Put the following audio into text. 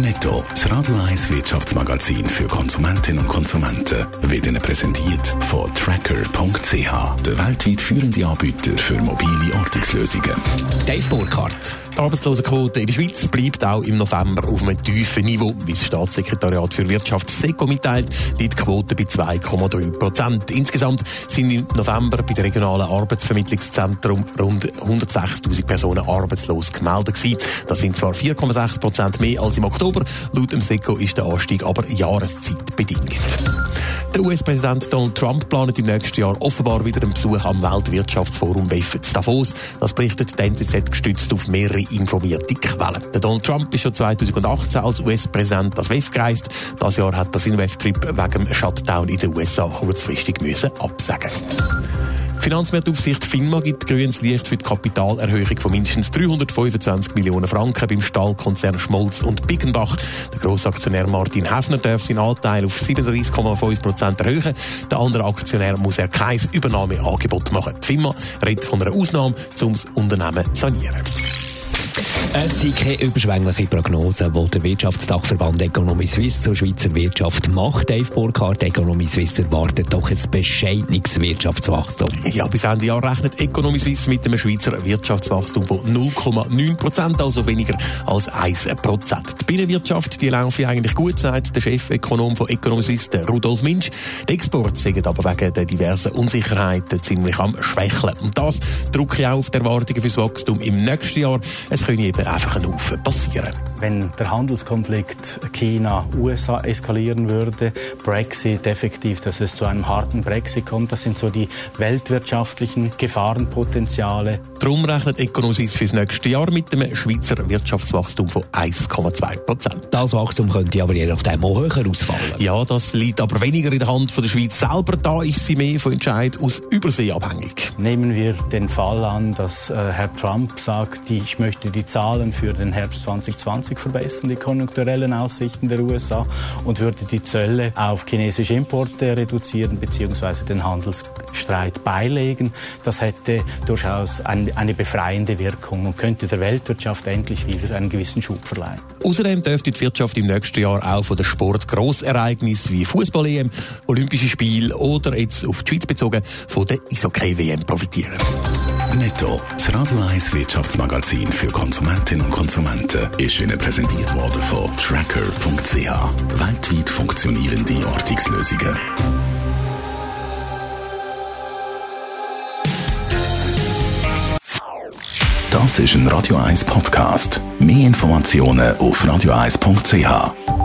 Netto, das Radio 1 Wirtschaftsmagazin für Konsumentinnen und Konsumenten, wird Ihnen präsentiert von Tracker.ch, der weltweit führende Anbieter für mobile Ortungslösungen. Dave Burkhardt. Die Arbeitslosenquote in der Schweiz bleibt auch im November auf einem tiefen Niveau. Wie das Staatssekretariat für Wirtschaft SECO mitteilt, liegt die Quote bei 2,3 Prozent. Insgesamt sind im November bei den regionalen Arbeitsvermittlungszentrum rund 106.000 Personen arbeitslos gemeldet gewesen. Das sind zwar 4,6 Prozent mehr als im Oktober. Laut dem SECO ist der Anstieg aber jahreszeitbedingt. Der US-Präsident Donald Trump plant im nächsten Jahr offenbar wieder einen Besuch am Weltwirtschaftsforum WEF in Davos. Das berichtet die NZZ gestützt auf mehrere informierte Quellen. Der Donald Trump ist schon 2018 als US-Präsident das WEF gereist. Das Jahr hat er seinen WEF-Trip wegen dem Shutdown in den USA kurzfristig müssen absagen Finanzmarktaufsicht FINMA gibt grünes Licht für die Kapitalerhöhung von mindestens 325 Millionen Franken beim Stahlkonzern Schmolz und Bickenbach. Der Grossaktionär Martin Häfner darf seinen Anteil auf 37,5 Prozent erhöhen. Der andere Aktionär muss er kein Übernahmeangebot machen. Die FINMA redet von einer Ausnahme, um das Unternehmen zu sanieren. Es sind keine überschwängliche Prognose, die der Wirtschaftsdachverband Economy Suisse zur Schweizer Wirtschaft macht. Dave Burkhardt, Economy Suisse erwartet doch ein bescheidenes Wirtschaftswachstum. Ja, bis Ende Jahr rechnet Economy Suisse mit einem Schweizer Wirtschaftswachstum von 0,9 Prozent, also weniger als 1 Prozent. Die Binnenwirtschaft, die laufe eigentlich gut, sagt der Chefökonom von Economy Suisse, Rudolf Minsch. Die Exporte sind aber wegen der diversen Unsicherheiten ziemlich am Schwächeln. Und das drücke auch auf die Erwartungen fürs Wachstum im nächsten Jahr. Es können eben einfach ein Haufen passieren. Wenn der Handelskonflikt China-USA eskalieren würde, Brexit effektiv, dass es zu einem harten Brexit kommt, das sind so die weltwirtschaftlichen Gefahrenpotenziale. Darum rechnet Econosis fürs nächste Jahr mit einem Schweizer Wirtschaftswachstum von 1,2 Prozent. Das Wachstum könnte aber je nachdem auch höher ausfallen. Ja, das liegt aber weniger in der Hand von der Schweiz selber. Da ist sie mehr von Entscheid aus Übersee abhängig. Nehmen wir den Fall an, dass äh, Herr Trump sagt, ich möchte die Zahlen für den Herbst 2020 verbessern, die konjunkturellen Aussichten der USA und würde die Zölle auf chinesische Importe reduzieren bzw. den Handelsstreit beilegen. Das hätte durchaus ein, eine befreiende Wirkung und könnte der Weltwirtschaft endlich wieder einen gewissen Schub verleihen. Außerdem dürfte die Wirtschaft im nächsten Jahr auch von der Sport Grossereignis wie Fußball-EM, Olympische Spiele oder jetzt auf die Schweiz bezogen von der Eishockey-WM profitieren. Netto, das Radio 1 Wirtschaftsmagazin für Konsumentinnen und Konsumenten, ist Ihnen präsentiert worden von Tracker.ch. Weltweit funktionierende Ortungslösungen. Das ist ein Radio 1 Podcast. Mehr Informationen auf radio1.ch.